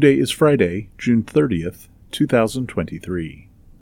Today is Friday, June 30th, 2023.